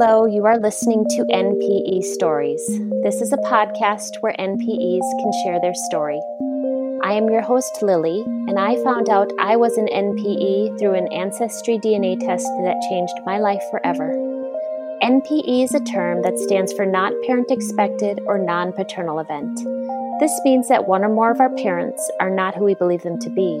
Hello, you are listening to NPE Stories. This is a podcast where NPEs can share their story. I am your host, Lily, and I found out I was an NPE through an Ancestry DNA test that changed my life forever. NPE is a term that stands for Not Parent Expected or Non Paternal Event. This means that one or more of our parents are not who we believe them to be.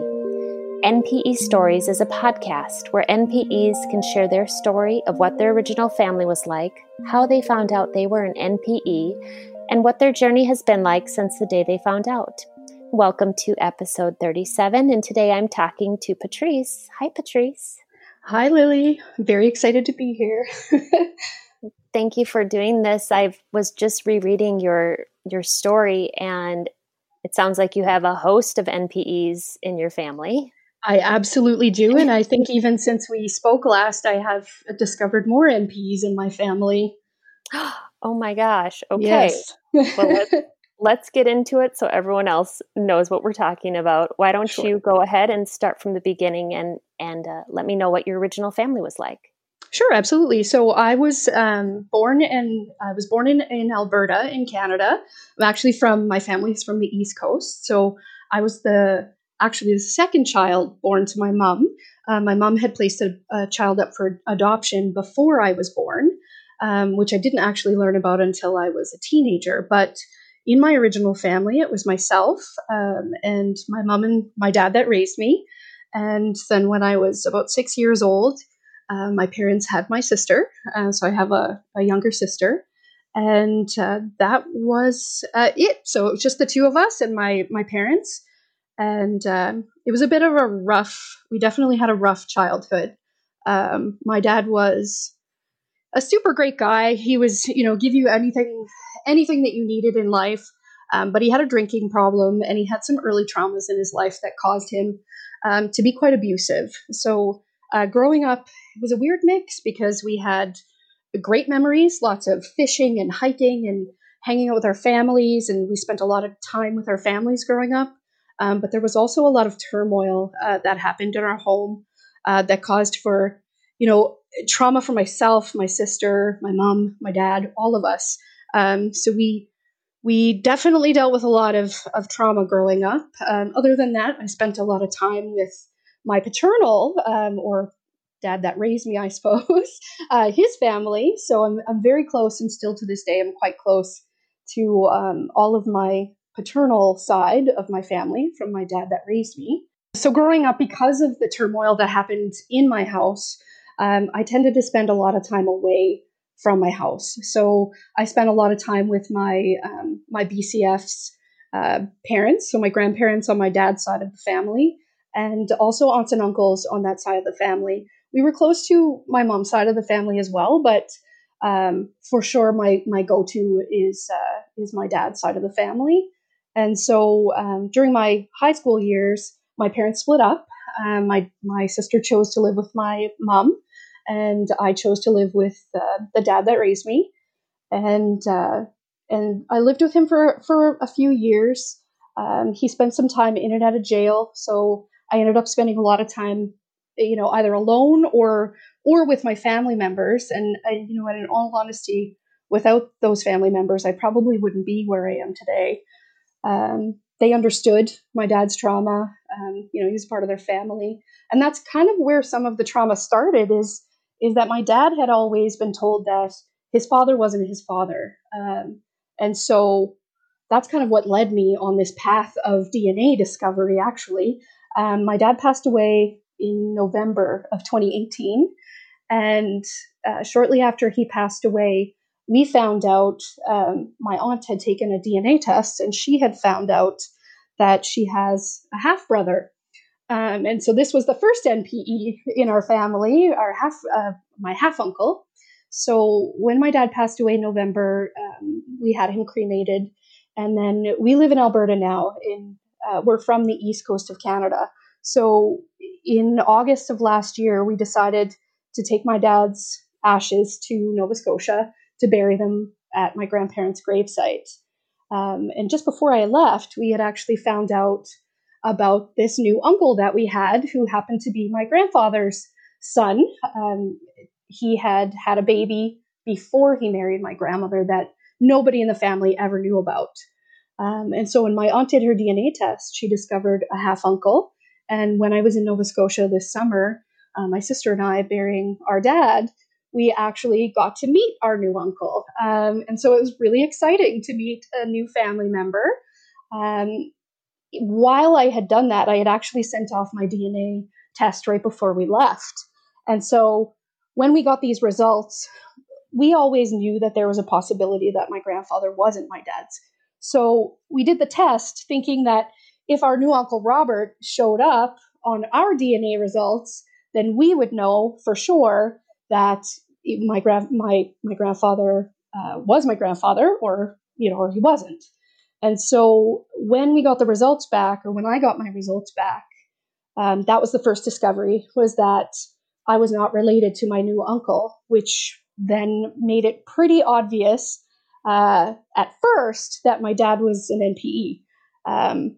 NPE Stories is a podcast where NPEs can share their story of what their original family was like, how they found out they were an NPE, and what their journey has been like since the day they found out. Welcome to episode 37, and today I'm talking to Patrice. Hi, Patrice. Hi, Lily. Very excited to be here. Thank you for doing this. I was just rereading your your story, and it sounds like you have a host of NPEs in your family. I absolutely do. And I think even since we spoke last, I have discovered more NPs in my family. Oh my gosh. Okay. Yes. well, let's, let's, get into it so everyone else knows what we're talking about. Why don't sure. you go ahead and start from the beginning and, and uh, let me know what your original family was like? Sure, absolutely. So I was um, born in I was born in, in Alberta in Canada. I'm actually from my family's from the East Coast. So I was the actually the second child born to my mom. Uh, my mom had placed a, a, child up for adoption before I was born, um, which I didn't actually learn about until I was a teenager. But in my original family, it was myself um, and my mom and my dad that raised me. And then when I was about six years old, uh, my parents had my sister. Uh, so I have a, a younger sister. And uh, that was uh, it. So it was just the two of us and my, my parents and um, it was a bit of a rough. We definitely had a rough childhood. Um, my dad was a super great guy. He was, you know, give you anything, anything that you needed in life. Um, but he had a drinking problem, and he had some early traumas in his life that caused him um, to be quite abusive. So uh, growing up was a weird mix because we had great memories, lots of fishing and hiking and hanging out with our families, and we spent a lot of time with our families growing up. Um, but there was also a lot of turmoil uh, that happened in our home uh, that caused for, you know, trauma for myself, my sister, my mom, my dad, all of us. Um, so we we definitely dealt with a lot of, of trauma growing up. Um, other than that, I spent a lot of time with my paternal um, or dad that raised me, I suppose, uh, his family. So I'm, I'm very close, and still to this day, I'm quite close to um, all of my paternal side of my family from my dad that raised me. So, growing up, because of the turmoil that happened in my house, um, I tended to spend a lot of time away from my house. So, I spent a lot of time with my um, my BCF's uh, parents, so my grandparents on my dad's side of the family, and also aunts and uncles on that side of the family. We were close to my mom's side of the family as well, but um, for sure, my my go to is uh, is my dad's side of the family. And so um, during my high school years, my parents split up. Um, my my sister chose to live with my mom, and I chose to live with uh, the dad that raised me. And uh, and I lived with him for for a few years. Um, he spent some time in and out of jail, so I ended up spending a lot of time, you know, either alone or or with my family members. And I, you know, and in all honesty, without those family members, I probably wouldn't be where I am today. Um, they understood my dad's trauma. Um, you know, he was part of their family, and that's kind of where some of the trauma started. Is is that my dad had always been told that his father wasn't his father, um, and so that's kind of what led me on this path of DNA discovery. Actually, um, my dad passed away in November of 2018, and uh, shortly after he passed away, we found out um, my aunt had taken a DNA test and she had found out that she has a half brother. Um, and so this was the first NPE in our family, our half, uh, my half uncle. So when my dad passed away in November, um, we had him cremated, and then we live in Alberta now. In uh, we're from the east coast of Canada. So in August of last year, we decided to take my dad's ashes to Nova Scotia to bury them at my grandparents' gravesite. Um, and just before I left, we had actually found out about this new uncle that we had, who happened to be my grandfather's son. Um, he had had a baby before he married my grandmother that nobody in the family ever knew about. Um, and so when my aunt did her DNA test, she discovered a half uncle. And when I was in Nova Scotia this summer, uh, my sister and I, burying our dad, we actually got to meet our new uncle. Um, and so it was really exciting to meet a new family member. Um, while I had done that, I had actually sent off my DNA test right before we left. And so when we got these results, we always knew that there was a possibility that my grandfather wasn't my dad's. So we did the test thinking that if our new uncle Robert showed up on our DNA results, then we would know for sure that my grand my my grandfather uh, was my grandfather, or you know, or he wasn't. And so when we got the results back, or when I got my results back, um, that was the first discovery was that I was not related to my new uncle, which then made it pretty obvious uh, at first that my dad was an NPE. Um,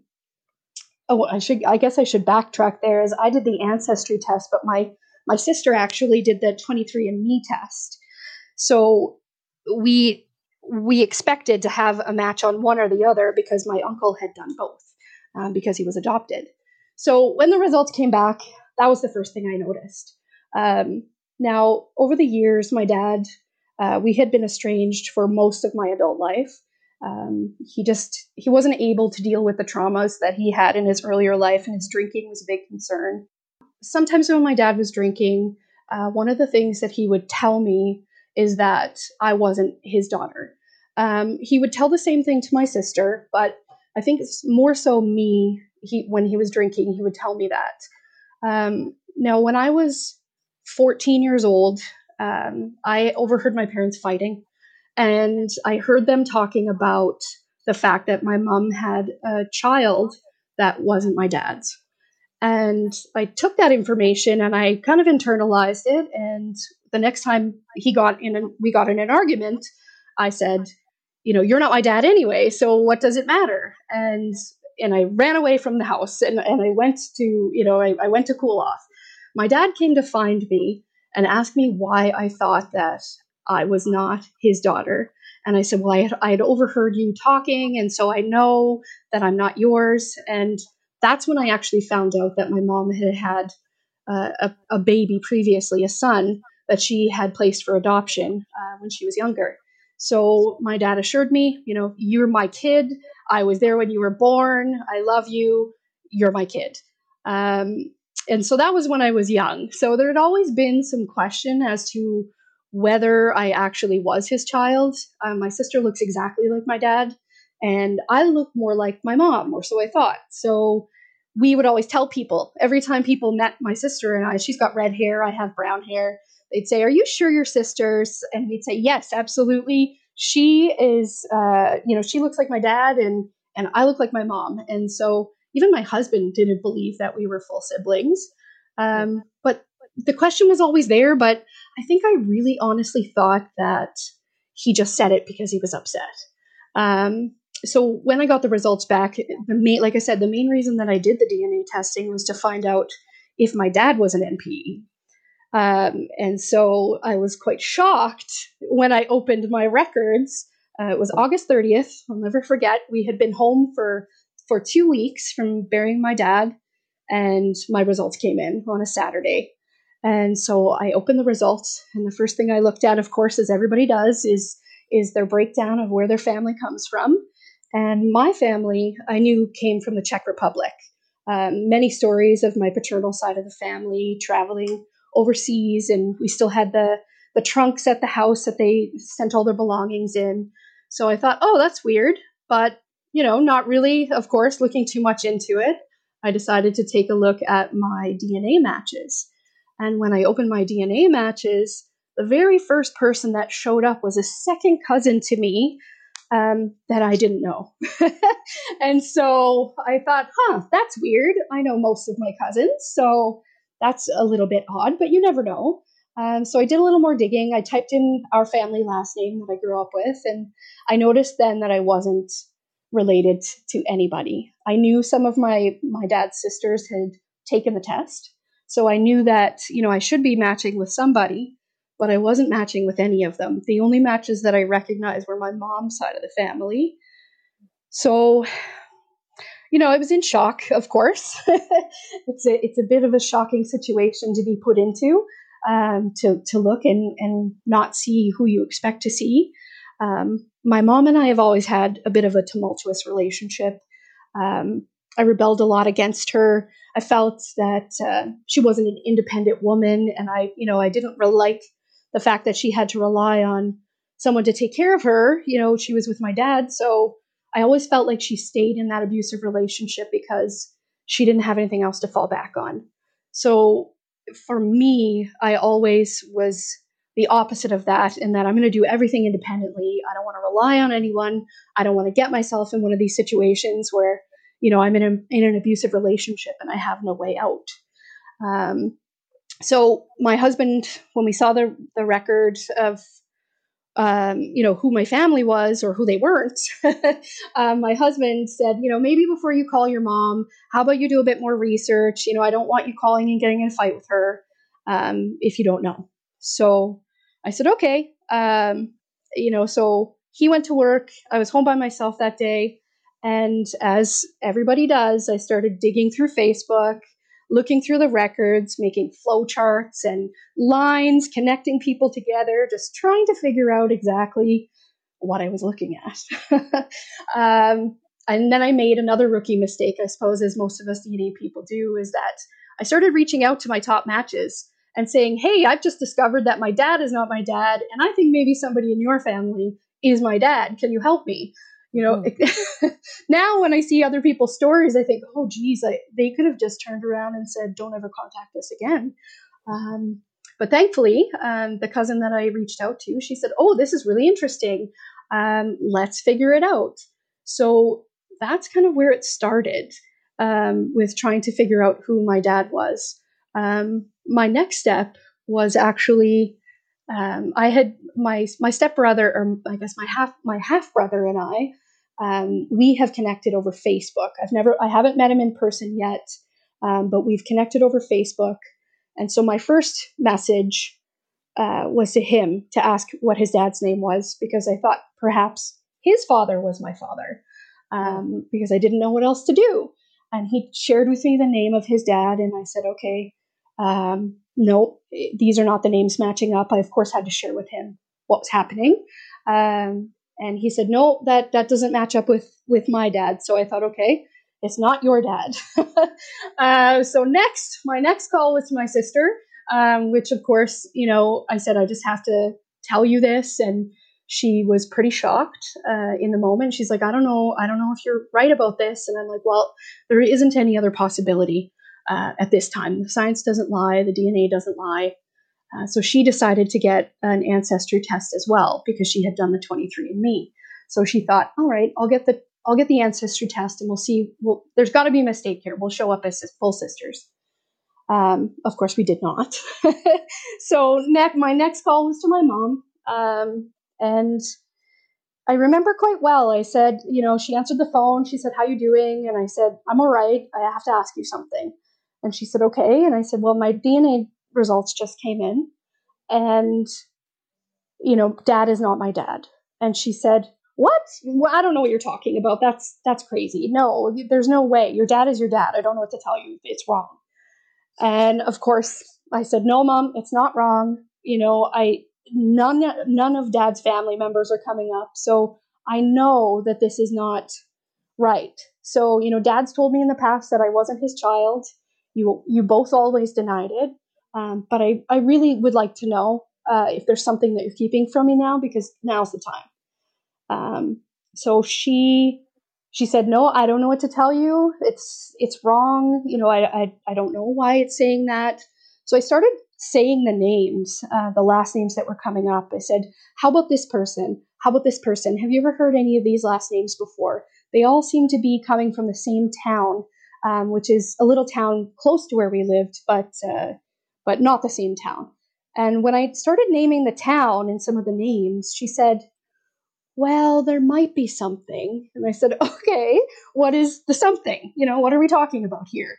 oh, I should, I guess I should backtrack there. As I did the ancestry test, but my my sister actually did the 23andMe test. So we we expected to have a match on one or the other because my uncle had done both um, because he was adopted. So when the results came back, that was the first thing I noticed. Um, now, over the years, my dad, uh, we had been estranged for most of my adult life. Um, he just he wasn't able to deal with the traumas that he had in his earlier life, and his drinking was a big concern. Sometimes when my dad was drinking, uh, one of the things that he would tell me is that I wasn't his daughter. Um, he would tell the same thing to my sister, but I think it's more so me. He when he was drinking, he would tell me that. Um, now, when I was 14 years old, um, I overheard my parents fighting, and I heard them talking about the fact that my mom had a child that wasn't my dad's. And I took that information and I kind of internalized it. And the next time he got in, and we got in an argument, I said, "You know, you're not my dad anyway, so what does it matter?" And and I ran away from the house and, and I went to, you know, I, I went to cool off. My dad came to find me and asked me why I thought that I was not his daughter. And I said, Well, I had, I had overheard you talking, and so I know that I'm not yours. And that's when I actually found out that my mom had had uh, a, a, baby previously, a son that she had placed for adoption uh, when she was younger. So my dad assured me, you know, you're my kid. I was there when you were born. I love you. You're my kid. Um, and so that was when I was young. So there had always been some question as to whether I actually was his child. Um, my sister looks exactly like my dad, and I look more like my mom, or so I thought. So we would always tell people every time people met my sister and I, she's got red hair, I have brown hair. They'd say, "Are you sure you're sisters?" And we'd say, "Yes, absolutely." She is, uh, you know, she looks like my dad, and and I look like my mom. And so even my husband didn't believe that we were full siblings. Um, but the question was always there. But I think I really honestly thought that he just said it because he was upset. Um, so when I got the results back, the main, like I said, the main reason that I did the DNA testing was to find out if my dad was an NPE. Um, and so I was quite shocked when I opened my records. Uh, it was August 30th. I'll never forget. We had been home for for two weeks from burying my dad, and my results came in on a Saturday. And so I opened the results, and the first thing I looked at, of course, as everybody does, is is their breakdown of where their family comes from. And my family, I knew, came from the Czech Republic. Um, many stories of my paternal side of the family traveling overseas, and we still had the the trunks at the house that they sent all their belongings in. So I thought, oh, that's weird. But you know, not really, of course, looking too much into it, I decided to take a look at my DNA matches. And when I opened my DNA matches, the very first person that showed up was a second cousin to me um, that I didn't know. and so I thought, huh, that's weird. I know most of my cousins, so that's a little bit odd, but you never know. Um, so I did a little more digging. I typed in our family last name that I grew up with, and I noticed then that I wasn't related to anybody. I knew some of my my dad's sisters had taken the test, so I knew that you know I should be matching with somebody, but I wasn't matching with any of them. The only matches that I recognized were my mom's side of the family. So, you know, I was in shock, of course. it's a it's a bit of a shocking situation to be put into, um, to to look and and not see who you expect to see. Um, my mom and I have always had a bit of a tumultuous relationship. Um, I rebelled a lot against her. I felt that uh, she wasn't an independent woman, and I, you know, I didn't really like the fact that she had to rely on someone to take care of her. You know, she was with my dad, so I always felt like she stayed in that abusive relationship because she didn't have anything else to fall back on. So for me, I always was the opposite of that, in that I'm going to do everything independently. I don't want to rely on anyone. I don't want to get myself in one of these situations where, you know, I'm in, a, in an abusive relationship and I have no way out. Um, so my husband, when we saw the the record of um, you know, who my family was or who they weren't, um, my husband said, you know, maybe before you call your mom, how about you do a bit more research? You know, I don't want you calling and getting in a fight with her um, if you don't know. So I said, okay. Um, you know, so he went to work. I was home by myself that day. And as everybody does, I started digging through Facebook looking through the records, making flowcharts and lines, connecting people together, just trying to figure out exactly what I was looking at. um, and then I made another rookie mistake, I suppose, as most of us DNA people do, is that I started reaching out to my top matches and saying, Hey, I've just discovered that my dad is not my dad, and I think maybe somebody in your family is my dad. Can you help me? You know, mm. now when I see other people's stories, I think, oh, geez, I, they could have just turned around and said, don't ever contact us again. Um, but thankfully, um, the cousin that I reached out to, she said, oh, this is really interesting. Um, let's figure it out. So that's kind of where it started um, with trying to figure out who my dad was. Um, my next step was actually um, I had my my stepbrother, or I guess my half my half brother and I, um, we have connected over Facebook. I've never, I haven't met him in person yet, um, but we've connected over Facebook. And so my first message uh, was to him to ask what his dad's name was because I thought perhaps his father was my father um, because I didn't know what else to do. And he shared with me the name of his dad, and I said, okay, um, no, these are not the names matching up. I, of course, had to share with him what was happening. Um, and he said, no, that, that doesn't match up with, with my dad. So I thought, okay, it's not your dad. uh, so next, my next call was to my sister, um, which of course, you know, I said, I just have to tell you this. And she was pretty shocked uh, in the moment. She's like, I don't know, I don't know if you're right about this. And I'm like, well, there isn't any other possibility uh, at this time. The science doesn't lie, the DNA doesn't lie. Uh, so she decided to get an ancestry test as well because she had done the 23andMe. So she thought, all right, I'll get the I'll get the ancestry test and we'll see. Well, there's got to be a mistake here. We'll show up as full sisters. Um, of course, we did not. so my next call was to my mom, um, and I remember quite well. I said, you know, she answered the phone. She said, "How you doing?" And I said, "I'm all right. I have to ask you something." And she said, "Okay." And I said, "Well, my DNA results just came in. And you know dad is not my dad. And she said what? Well, i don't know what you're talking about. That's that's crazy. No there's no way. Your dad is your dad. I don't know what to tell you. It's wrong. And of course i said no mom it's not wrong. You know i none none of dad's family members are coming up. So i know that this is not right. So you know dad's told me in the past that i wasn't his child. You you both always denied it um, but I, I really would like to know uh, if there's something that you're keeping from me now because now's the time. Um, so she she said, no, I don't know what to tell you. It's it's wrong. You know, I I, I don't know why it's saying that. So I started saying the names, uh, the last names that were coming up. I said, how about this person? How about this person? Have you ever heard any of these last names before? They all seem to be coming from the same town, um, which is a little town close to where we lived, but uh, but not the same town. And when I started naming the town and some of the names, she said, Well, there might be something. And I said, Okay, what is the something? You know, what are we talking about here?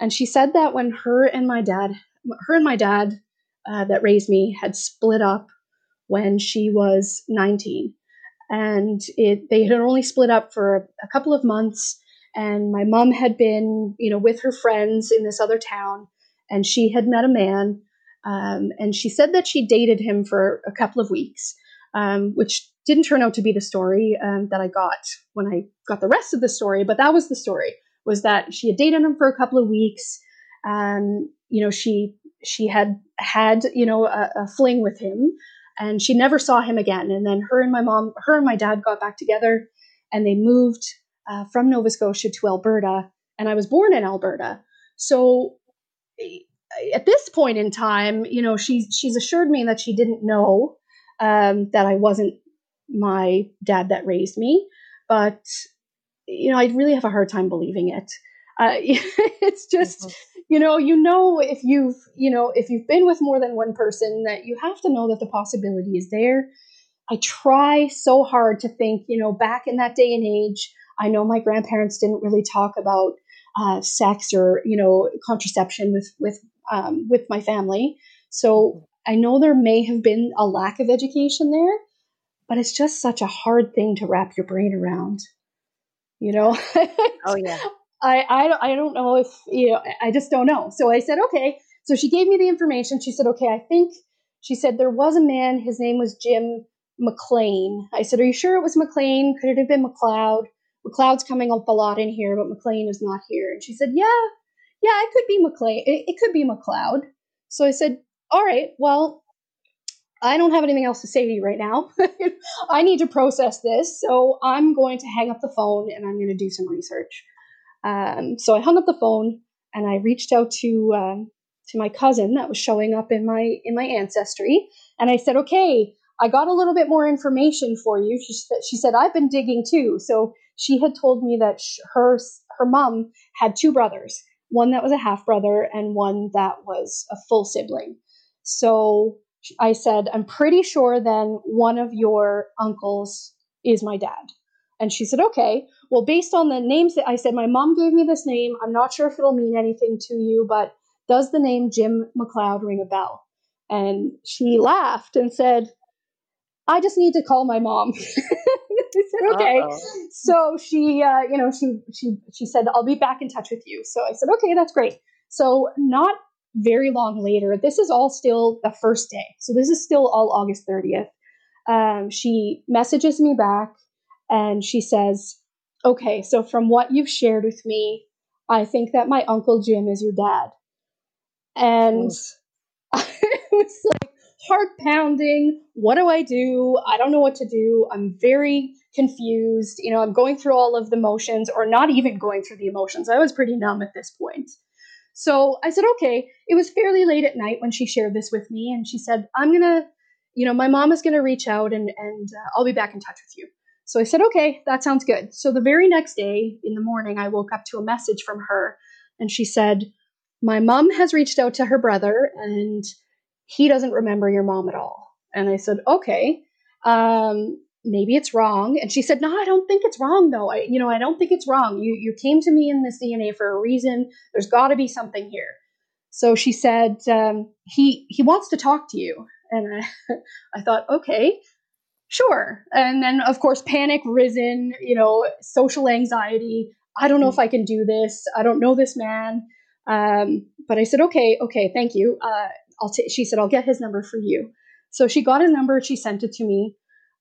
And she said that when her and my dad, her and my dad uh, that raised me had split up when she was 19. And it, they had only split up for a couple of months. And my mom had been, you know, with her friends in this other town, and she had met a man. Um, and she said that she dated him for a couple of weeks, um, which didn't turn out to be the story um, that I got when I got the rest of the story. But that was the story: was that she had dated him for a couple of weeks. Um, you know, she she had had you know a, a fling with him, and she never saw him again. And then her and my mom, her and my dad got back together, and they moved uh, from Nova Scotia to Alberta. And I was born in Alberta, so at this point in time, you know, she's she's assured me that she didn't know um, that I wasn't my dad that raised me, but you know, I really have a hard time believing it. Uh, it's just, mm-hmm. you know, you know, if you've, you know, if you've been with more than one person, that you have to know that the possibility is there. I try so hard to think, you know, back in that day and age, I know my grandparents didn't really talk about uh, sex or, you know, contraception with with um, with my family. So mm-hmm. I know there may have been a lack of education there, but it's just such a hard thing to wrap your brain around. You know? oh yeah. I, I, I don't know if, you know, I just don't know. So I said, okay. So she gave me the information. She said, okay, I think, she said, there was a man, his name was Jim McLean. I said, are you sure it was McLean? Could it have been McLeod? McLeod's coming up a lot in here, but McLean is not here. And she said, yeah, yeah, it could be McLean. It, it could be McLeod. So I said, all right, well, I don't have anything else to say to you right now. I need to process this. So I'm going to hang up the phone and I'm going to do some research. Um, so I hung up the phone and I reached out to um, to my cousin that was showing up in my in my ancestry, and I said, "Okay, I got a little bit more information for you." She, she said, "I've been digging too." So she had told me that her her mom had two brothers, one that was a half brother and one that was a full sibling. So I said, "I'm pretty sure then one of your uncles is my dad." And she said, "Okay." Well, based on the names that I said, my mom gave me this name. I'm not sure if it'll mean anything to you, but does the name Jim McLeod ring a bell? And she laughed and said, I just need to call my mom. I said, okay. Uh-oh. So she, uh, you know, she, she, she said, I'll be back in touch with you. So I said, okay, that's great. So not very long later, this is all still the first day. So this is still all August 30th. Um, she messages me back and she says, okay, so from what you've shared with me, I think that my uncle Jim is your dad. And oh. it was like heart pounding. What do I do? I don't know what to do. I'm very confused. You know, I'm going through all of the motions, or not even going through the emotions. I was pretty numb at this point. So I said, okay. It was fairly late at night when she shared this with me, and she said, I'm gonna, you know, my mom is gonna reach out and and uh, I'll be back in touch with you. So I said, okay, that sounds good. So the very next day in the morning, I woke up to a message from her, and she said, My mom has reached out to her brother, and he doesn't remember your mom at all. And I said, okay, um, maybe it's wrong. And she said, no, I don't think it's wrong, though. I, you know, I don't think it's wrong. You, you came to me in this DNA for a reason. There's got to be something here. So she said, um, he, he wants to talk to you. And I, I thought, okay, sure. And then, of course, panic risen, you know, social anxiety. I don't know if I can do this. I don't know this man. Um, but I said, okay, okay, thank you. Uh, I'll t-, she said, I'll get his number for you. So she got his number. She sent it to me.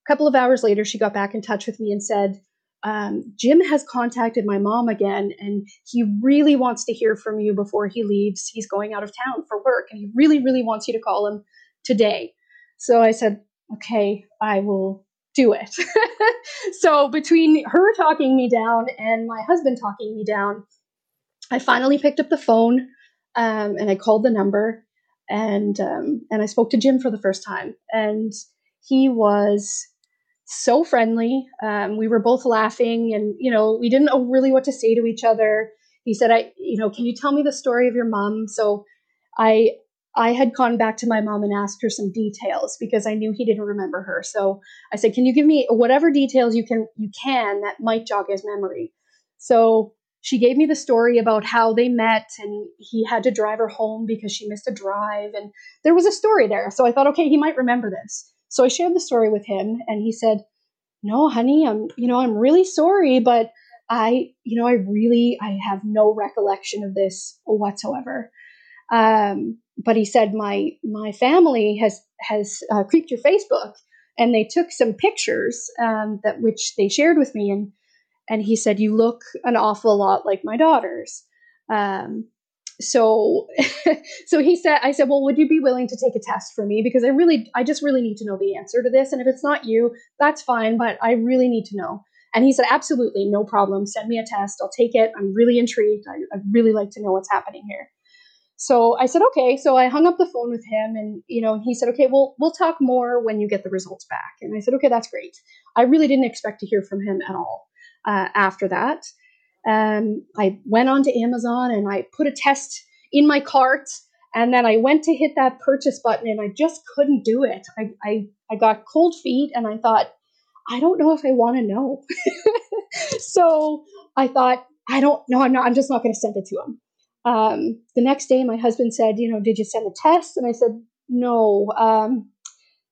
A couple of hours later, she got back in touch with me and said, um, Jim has contacted my mom again, and he really wants to hear from you before he leaves. He's going out of town for work, and he really, really wants you to call him today. So I said, okay, I will do it. so between her talking me down and my husband talking me down, I finally picked up the phone um, and I called the number and um, and I spoke to Jim for the first time, and he was so friendly. Um, we were both laughing, and you know we didn't know really what to say to each other. He said, "I, you know, can you tell me the story of your mom?" So I I had gone back to my mom and asked her some details because I knew he didn't remember her. So I said, "Can you give me whatever details you can you can that might jog his memory?" So she gave me the story about how they met and he had to drive her home because she missed a drive. And there was a story there. So I thought, okay, he might remember this. So I shared the story with him and he said, no, honey, I'm, you know, I'm really sorry, but I, you know, I really, I have no recollection of this whatsoever. Um, but he said, my, my family has, has uh, creeped your Facebook and they took some pictures um, that which they shared with me and and he said you look an awful lot like my daughters. Um, so so he said i said well would you be willing to take a test for me? Because i really i just really need to know the answer to this. And if it's not you that's fine but i really need to know. And he said absolutely no problem. Send me a test. I'll take it. I'm really intrigued. I i really like to know what's happening here. So I said, okay. So I hung up the phone with him and, you know, he said, okay, well, we'll talk more when you get the results back. And I said, okay, that's great. I really didn't expect to hear from him at all uh, after that. Um, I went onto Amazon and I put a test in my cart. And then I went to hit that purchase button and I just couldn't do it. I, I, I got cold feet and I thought, I don't know if I want to know. so I thought, I don't know. I'm not, I'm just not going to send it to him. Um, the next day, my husband said, "You know, did you send a test?" And I said, "No, um,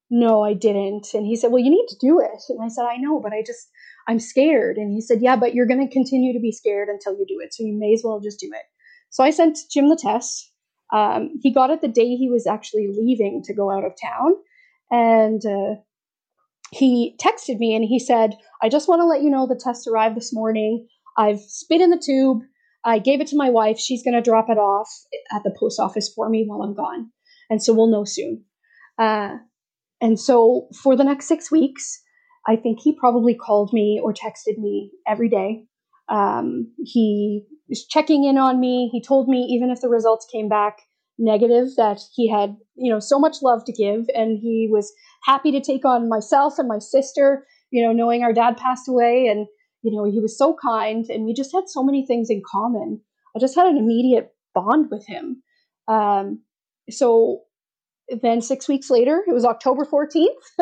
no, I didn't." And he said, "Well, you need to do it." And I said, "I know, but I just I'm scared." And he said, "Yeah, but you're going to continue to be scared until you do it, so you may as well just do it." So I sent Jim the test. Um, he got it the day he was actually leaving to go out of town, and uh, he texted me and he said, "I just want to let you know the test arrived this morning. I've spit in the tube." I gave it to my wife. She's going to drop it off at the post office for me while I'm gone. And so we'll know soon. Uh, and so for the next six weeks, I think he probably called me or texted me every day. Um, he was checking in on me. He told me even if the results came back negative, that he had you know so much love to give, and he was happy to take on myself and my sister. You know, knowing our dad passed away, and you know, he was so kind and we just had so many things in common. I just had an immediate bond with him. Um, so then six weeks later, it was October 14th.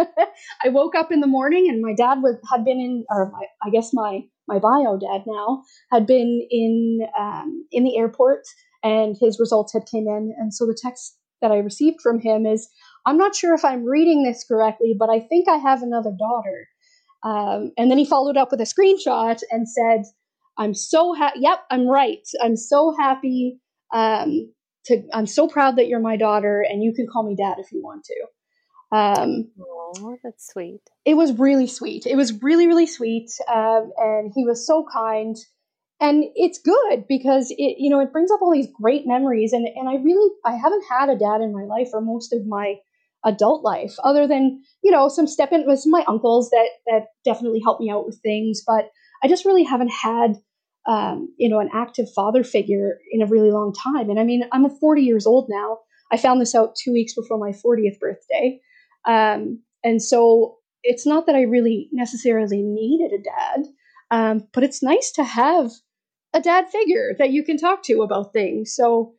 I woke up in the morning and my dad was, had been in, or my, I guess my, my bio dad now had been in, um, in the airport and his results had came in. And so the text that I received from him is, I'm not sure if I'm reading this correctly, but I think I have another daughter. Um, and then he followed up with a screenshot and said, I'm so happy. Yep, I'm right. I'm so happy. Um, to, I'm so proud that you're my daughter, and you can call me dad if you want to. Um, oh, that's sweet. It was really sweet. It was really, really sweet. Um, and he was so kind. And it's good because it, you know, it brings up all these great memories. And, and I really, I haven't had a dad in my life for most of my adult life other than you know some step in with my uncles that that definitely helped me out with things but i just really haven't had um, you know an active father figure in a really long time and i mean i'm 40 years old now i found this out two weeks before my 40th birthday um, and so it's not that i really necessarily needed a dad um, but it's nice to have a dad figure that you can talk to about things so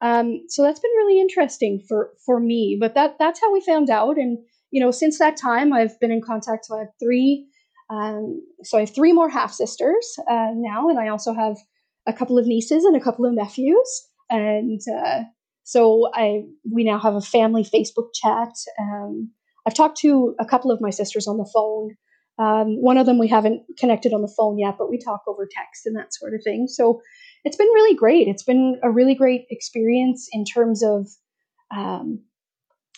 um, so that's been really interesting for for me. But that that's how we found out. And you know, since that time, I've been in contact. Have three. Um, so I have three more half sisters uh, now, and I also have a couple of nieces and a couple of nephews. And uh, so I we now have a family Facebook chat. Um, I've talked to a couple of my sisters on the phone. Um, one of them we haven't connected on the phone yet, but we talk over text and that sort of thing. So it's been really great. It's been a really great experience in terms of, um,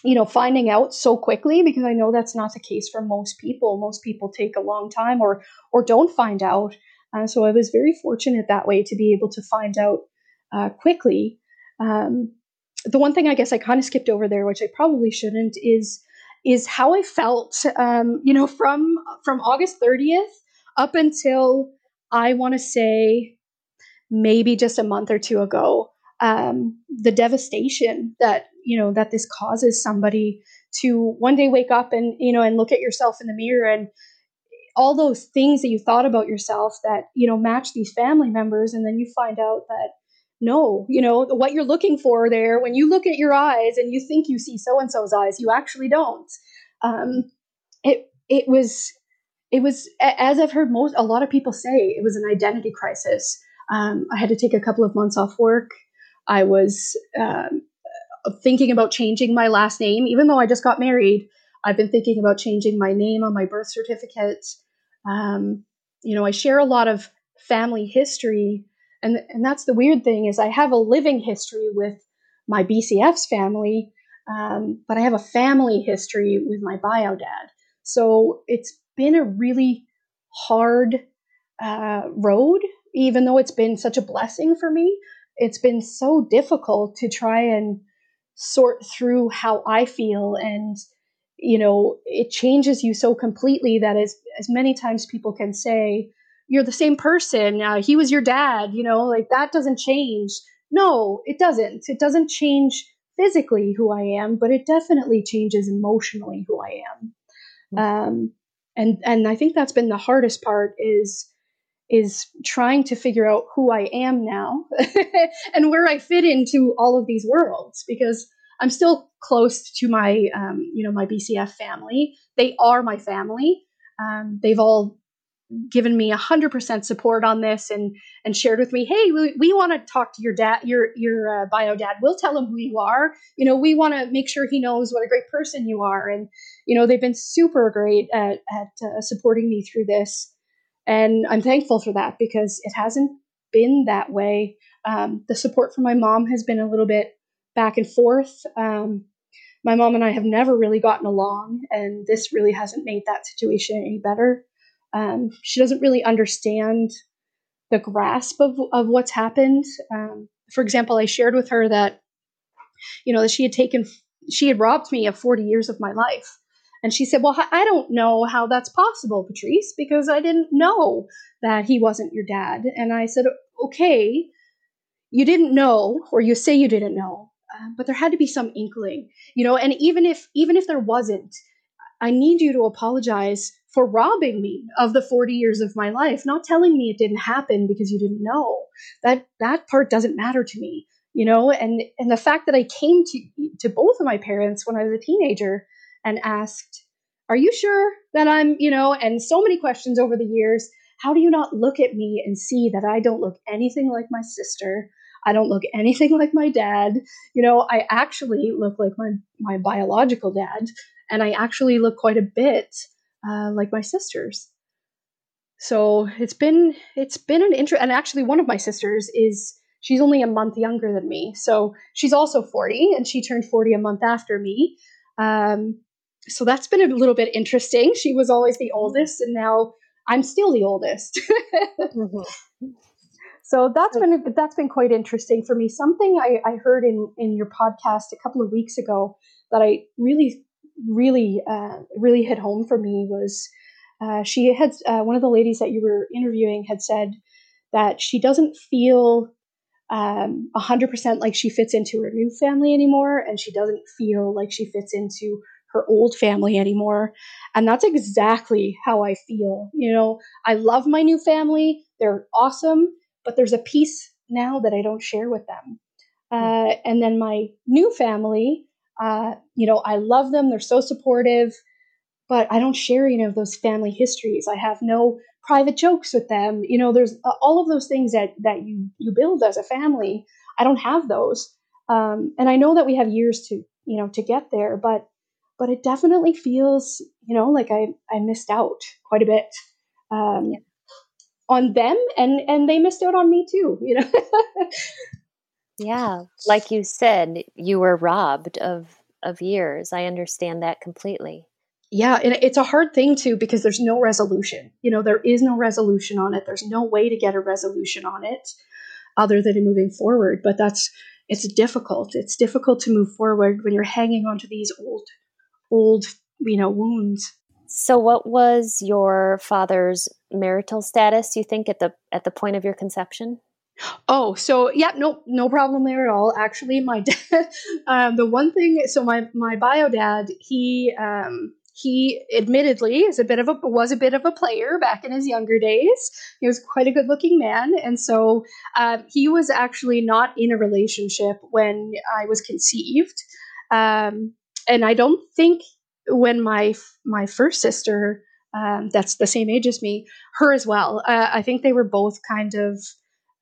you know, finding out so quickly because I know that's not the case for most people. Most people take a long time or or don't find out. Uh, so I was very fortunate that way to be able to find out uh, quickly. Um, the one thing I guess I kind of skipped over there, which I probably shouldn't, is is how I felt. Um, you know, from from August 30th up until I want to say maybe just a month or two ago um, the devastation that you know that this causes somebody to one day wake up and you know and look at yourself in the mirror and all those things that you thought about yourself that you know match these family members and then you find out that no you know what you're looking for there when you look at your eyes and you think you see so and so's eyes you actually don't um, it it was it was as i've heard most a lot of people say it was an identity crisis Um, I had to take a couple of months off work. I was um, thinking about changing my last name, even though I just got married. I've been thinking about changing my name on my birth certificate. Um, you know, I share a lot of family history, and and that's the weird thing is I have a living history with my BCF's family, um, but I have a family history with my bio dad. So it's been a really hard uh, road, even though it's been such a blessing for me. It's been so difficult to try and sort through how I feel. And you know it changes you so completely that as as many times people can say you're the same person. Uh, he was your dad you know like that doesn't change. No it doesn't. It doesn't change physically who i am but it definitely changes emotionally who i am. Mm-hmm. um, and and i think that's been the hardest part is is trying to figure out who i am now and where i fit into all of these worlds because I'm still close to my, um, you know, my BCF family. They are my family. Um, they've all given me 100% support on this and and shared with me hey we, we want to talk to your dad your your uh, bio dad we'll tell him who you are you know we want to make sure he knows what a great person you are and you know they've been super great at, at uh, supporting me through this and i'm thankful for that because it hasn't been that way um, the support from my mom has been a little bit back and forth. Um, my mom and I have never really gotten along, and this really hasn't made that situation any better. Um, she doesn't really understand the grasp of, of what's happened. Um, for example, I shared with her that, you know, that she had taken, she had robbed me of 40 years of my life. And she said, Well, I don't know how that's possible, Patrice, because I didn't know that he wasn't your dad. And I said, Okay, you didn't know, or you say you didn't know, uh, but there had to be some inkling, you know. And even if even if there wasn't, I need you to apologize for robbing me of the 40 years of my life, not telling me it didn't happen because you didn't know. That that part doesn't matter to me, you know. And and the fact that I came to to both of my parents when I was a teenager and asked, "Are you sure that I'm, you know?" And so many questions over the years. How do you not look at me and see that I don't look anything like my sister? I don't look anything like my dad. You know, I actually look like my, my biological dad, and I actually look quite a bit uh, like my sisters. So it's been it's been an interest, and actually one of my sisters is she's only a month younger than me, so she's also forty, and she turned forty a month after me. Um, so that's been a little bit interesting. She was always the oldest, and now I'm still the oldest. mm-hmm. So that's been that's been quite interesting for me. Something I, I heard in in your podcast a couple of weeks ago that I really really uh, really hit home for me was uh, she had uh, one of the ladies that you were interviewing had said that she doesn't feel um, 100% like she fits into her new family anymore and she doesn't feel like she fits into her old family anymore and that's exactly how i feel you know i love my new family they're awesome but there's a piece now that I don't share with them. Uh, and then my new family, uh, you know, I love them. They're so supportive, but I don't share any of those family histories. I have no private jokes with them. You know, there's uh, all of those things that that you you build as a family. I don't have those, um, and I know that we have years to you know to get there, but but it definitely feels you know like I I missed out quite a bit. Um, yeah. on them and and they missed out on me too you know? Yeah like you said you were robbed of of years. I understand that completely. Yeah and it's a hard thing too because there's no resolution. You know there is no resolution on it. There's no way to get a resolution on it other than moving forward but that's it's difficult. It's difficult to move forward when you're hanging onto these old old you know wounds so what was your father's marital status, you think, at the at the point of your conception? Oh, so yeah, no, no problem there at all. Actually, my dad, um, the one thing, so my my bio dad, he um, he admittedly is a bit of a was a bit of a player back in his younger days. He was quite a good looking man, and so uh, he was actually not in a relationship when I was conceived. Um, and I don't think when my my first sister um, that's the same age as me, her as well. Uh, I think they were both kind of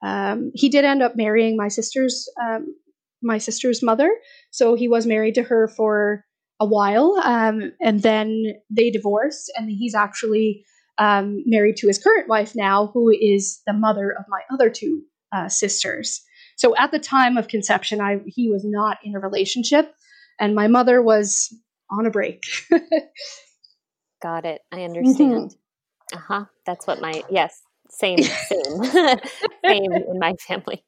um, he did end up marrying my sister's um, my sister's mother, so he was married to her for a while, um, and then they divorced, and he's actually um, married to his current wife now, who is the mother of my other two uh, sisters. So at the time of conception, I he was not in a relationship, and my mother was on a break. Got it. I understand. Mm-hmm. Uh huh. That's what my yes. Same, same, same in my family.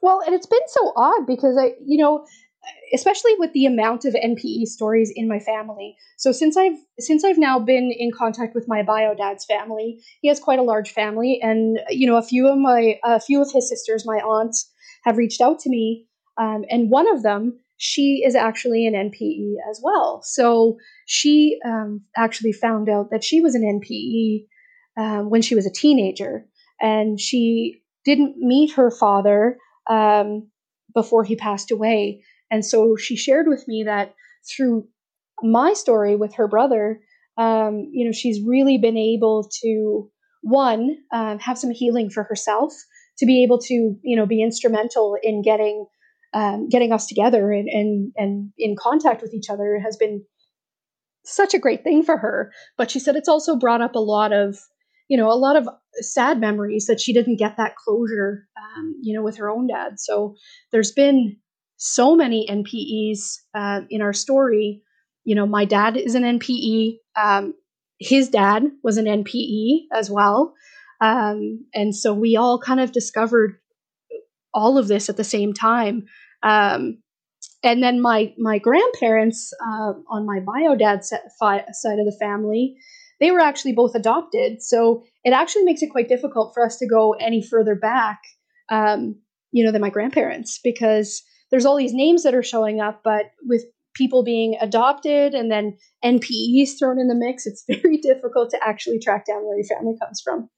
Well, and it's been so odd because I, you know, especially with the amount of NPE stories in my family. So since I've since I've now been in contact with my bio dad's family, he has quite a large family, and you know a few of my a few of his sisters, my aunts, have reached out to me, um, and one of them she is actually an NPE as well. So she um, actually found out that she was an NPE uh, when she was a teenager, and she didn't meet her father um, before he passed away and so she shared with me that through my story with her brother, um, you know, she's really been able to one um, have some healing for herself, to be able to you know be instrumental in getting um, getting us together and, and and in contact with each other has been such a great thing for her. But she said it's also brought up a lot of you know a lot of sad memories that she didn't get that closure um, you know with her own dad. So there's been so many NPEs uh, in our story. You know, my dad is an NPE. Um, his dad was an NPE as well. Um, and so we all kind of discovered all of this at the same time. Um, and then my my grandparents uh, on my bio dad's side of the family, they were actually both adopted. So it actually makes it quite difficult for us to go any further back, um, you know, than my grandparents because there's all these names that are showing up, but with people being adopted and then NPEs thrown in the mix, it's very difficult to actually track down where your family comes from.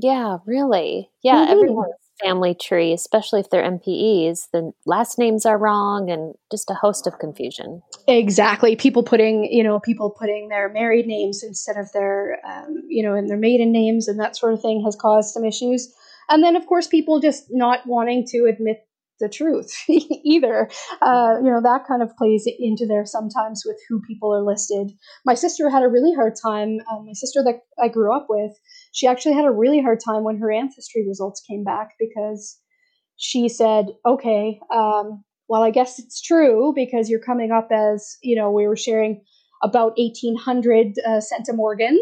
Yeah, really. Yeah, mm-hmm. everyone's family tree, especially if they're NPEs, the last names are wrong and just a host of confusion. Exactly. People putting, you know, people putting their married names instead of their, um, you know, in their maiden names and that sort of thing has caused some issues. And then, of course, people just not wanting to admit the truth either. Uh, you know, that kind of plays into there sometimes with who people are listed. My sister had a really hard time. Um, my sister that I grew up with, she actually had a really hard time when her ancestry results came back because she said, okay, um, well, I guess it's true because you're coming up as, you know, we were sharing about 1800 uh, centimorgans.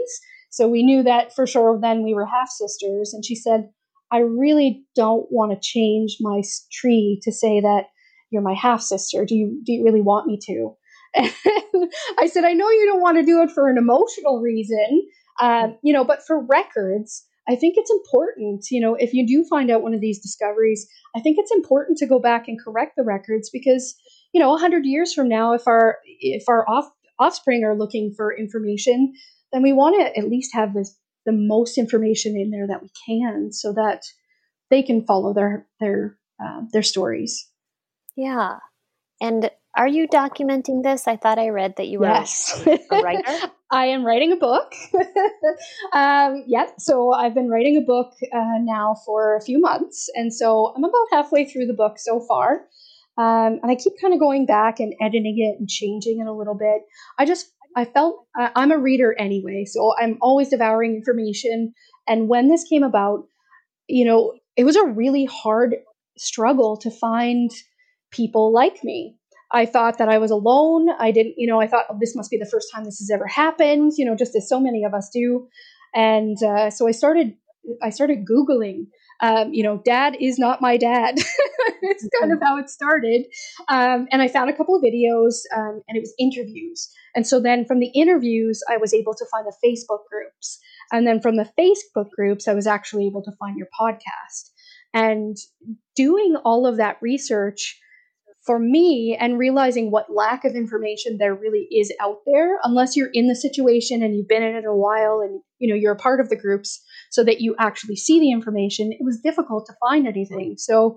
So we knew that for sure then we were half sisters. And she said, I really don't want to change my tree to say that you're my half sister. Do you do you really want me to? And I said, I know you don't want to do it for an emotional reason, um, you know, but for records, I think it's important, you know, if you do find out one of these discoveries, I think it's important to go back and correct the records because, you know, 100 years from now, if our if our off, offspring are looking for information, then we want to at least have this the most information in there that we can so that they can follow their their uh, their stories. Yeah. And are you documenting this? I thought i read that you were yes. a writer i am writing a book um, yeah so i've been writing a book uh, now for a few months and so i'm about halfway through the book so far um, and I keep kind of going back and editing it and changing it a little bit. I just I felt uh, I'm a reader anyway, so I'm always devouring information. And when this came about, you know, it was a really hard struggle to find people like me. I thought that I was alone. I didn't, you know, I thought oh, this must be the first time this has ever happened, you know, just as so many of us do. And uh, so I started, I started Googling um, you know, dad is not my dad. it's kind of how it started. Um, and I found a couple of videos um, and it was interviews. And so then from the interviews, I was able to find the Facebook groups. And then from the Facebook groups, I was actually able to find your podcast. And doing all of that research for me and realizing what lack of information there really is out there unless you're in the situation and you've been in it a while and you know you're a part of the groups so that you actually see the information it was difficult to find anything. So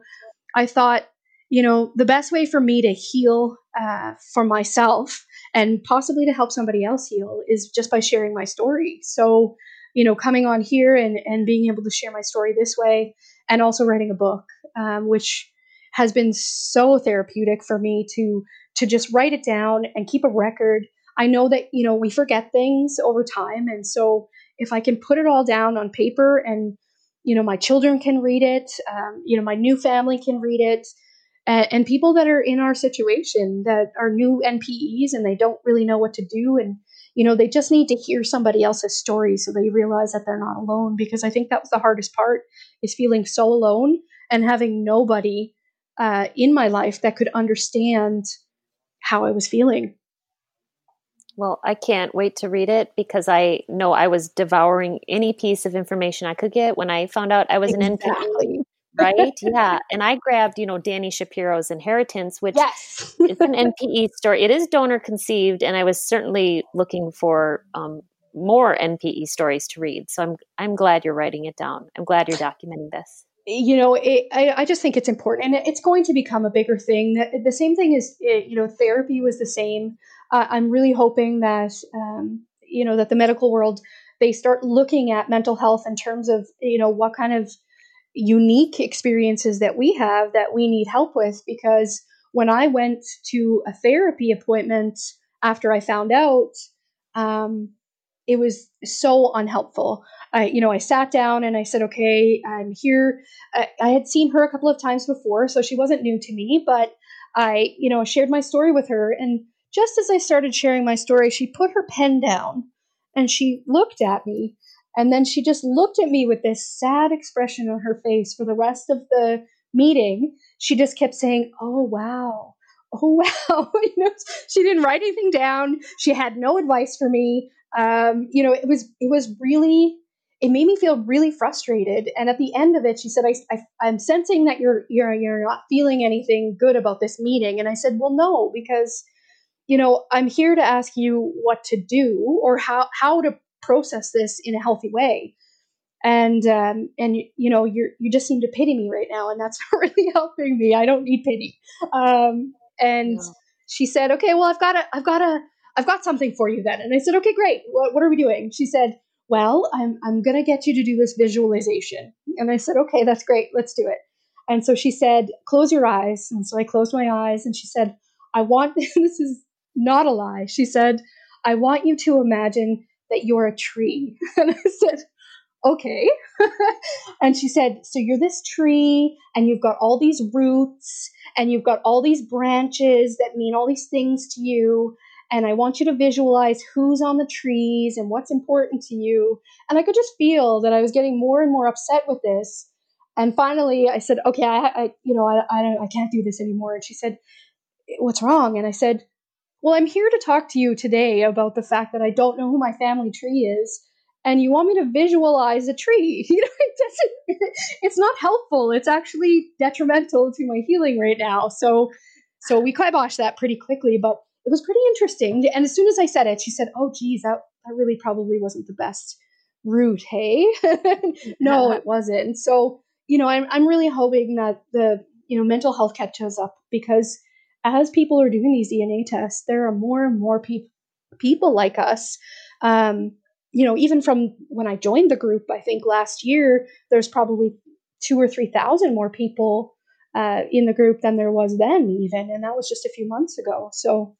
i thought you know the best way for me to heal uh, for myself and possibly to help somebody else heal is just by sharing my story. So you know coming on here and and being able to share my story this way and also writing a book, um, which has been so therapeutic for me to to just write it down and keep a record. I know that you know we forget things over time, and so if I can put it all down on paper and you know my children can read it, um, you know my new family can read it, and, and people that are in our situation that are new NPEs and they don't really know what to do and you know they just need to hear somebody else's story so they realize that they're not alone because i think that was the hardest part is feeling so alone and having nobody uh, in my life that could understand how i was feeling well i can't wait to read it because i know i was devouring any piece of information i could get when i found out i was exactly. an npe right? yeah. And I grabbed, you know, Dani Shapiro's Inheritance, which yes. is an NPE story. It is donor conceived, and I was certainly looking for um, more NPE stories to read. So I'm I'm glad you're writing it down. I'm glad you're documenting this. You know, it, I, I just think it's important, and it's going to become a bigger thing. The, same thing is, eh, you know, therapy was the same. Uh, I'm really hoping that, um, you know, that the medical world they start looking at mental health in terms of, you know, what kind of unique experiences that we have that we need help with because when I went to a therapy appointment after I found out, um, it was so unhelpful. I, you know, I sat down and I said, "Okay, I'm here." I, I, had seen her a couple of times before, so she wasn't new to me. But I, you know, shared my story with her, and just as I started sharing my story, she put her pen down and she looked at me and then she just looked at me with this sad expression on her face for the rest of the meeting. She just kept saying, Oh, wow. Oh, wow. you know, she didn't write anything down. She had no advice for me. Um, you know, it was, it was really, it made me feel really frustrated. And at the end of it, she said, I, I, am sensing that you're, you're, you're not feeling anything good about this meeting. And I said, well, no, because, you know, I'm here to ask you what to do or how, how to process this in a healthy way and um, and you know you you just seem to pity me right now and that's not really helping me i don't need pity um, and yeah. she said okay well i've got a i've got a i've got something for you then. And i said okay great. What, what are we doing? She said well i'm i'm going to get you to do this visualization. And i said okay that's great. Let's do it. And so she said close your eyes. And so i closed my eyes and she said i want this is not a lie. She said i want you to imagine that you're a tree. And I said, okay. and she said, so you're this tree and you've got all these roots and you've got all these branches that mean all these things to you. And I want you to visualize who's on the trees and what's important to you. And I could just feel that I was getting more and more upset with this. And finally, I said, "Okay, I, I you know, I, I, I can't do this anymore." And she said, "What's wrong?" And I said, well, I'm here to talk to you today about the fact that I don't know who my family tree is, and you want me to visualize a tree. You know, it doesn't. It's not helpful. It's actually detrimental to my healing right now. So, so we kiboshed that pretty quickly, but it was pretty interesting. And as soon as I said it, she said, "Oh, geez, that that really probably wasn't the best route, hey?" no, it wasn't. So, you know, I'm I'm really hoping that the you know mental health catches up because as people are doing these DNA tests, there are more and more pe- people like us. Um, you know, even from when I joined the group, I think last year, there's probably two or 3,000 more people uh, in the group than there was then, even. And that was just a few months ago. So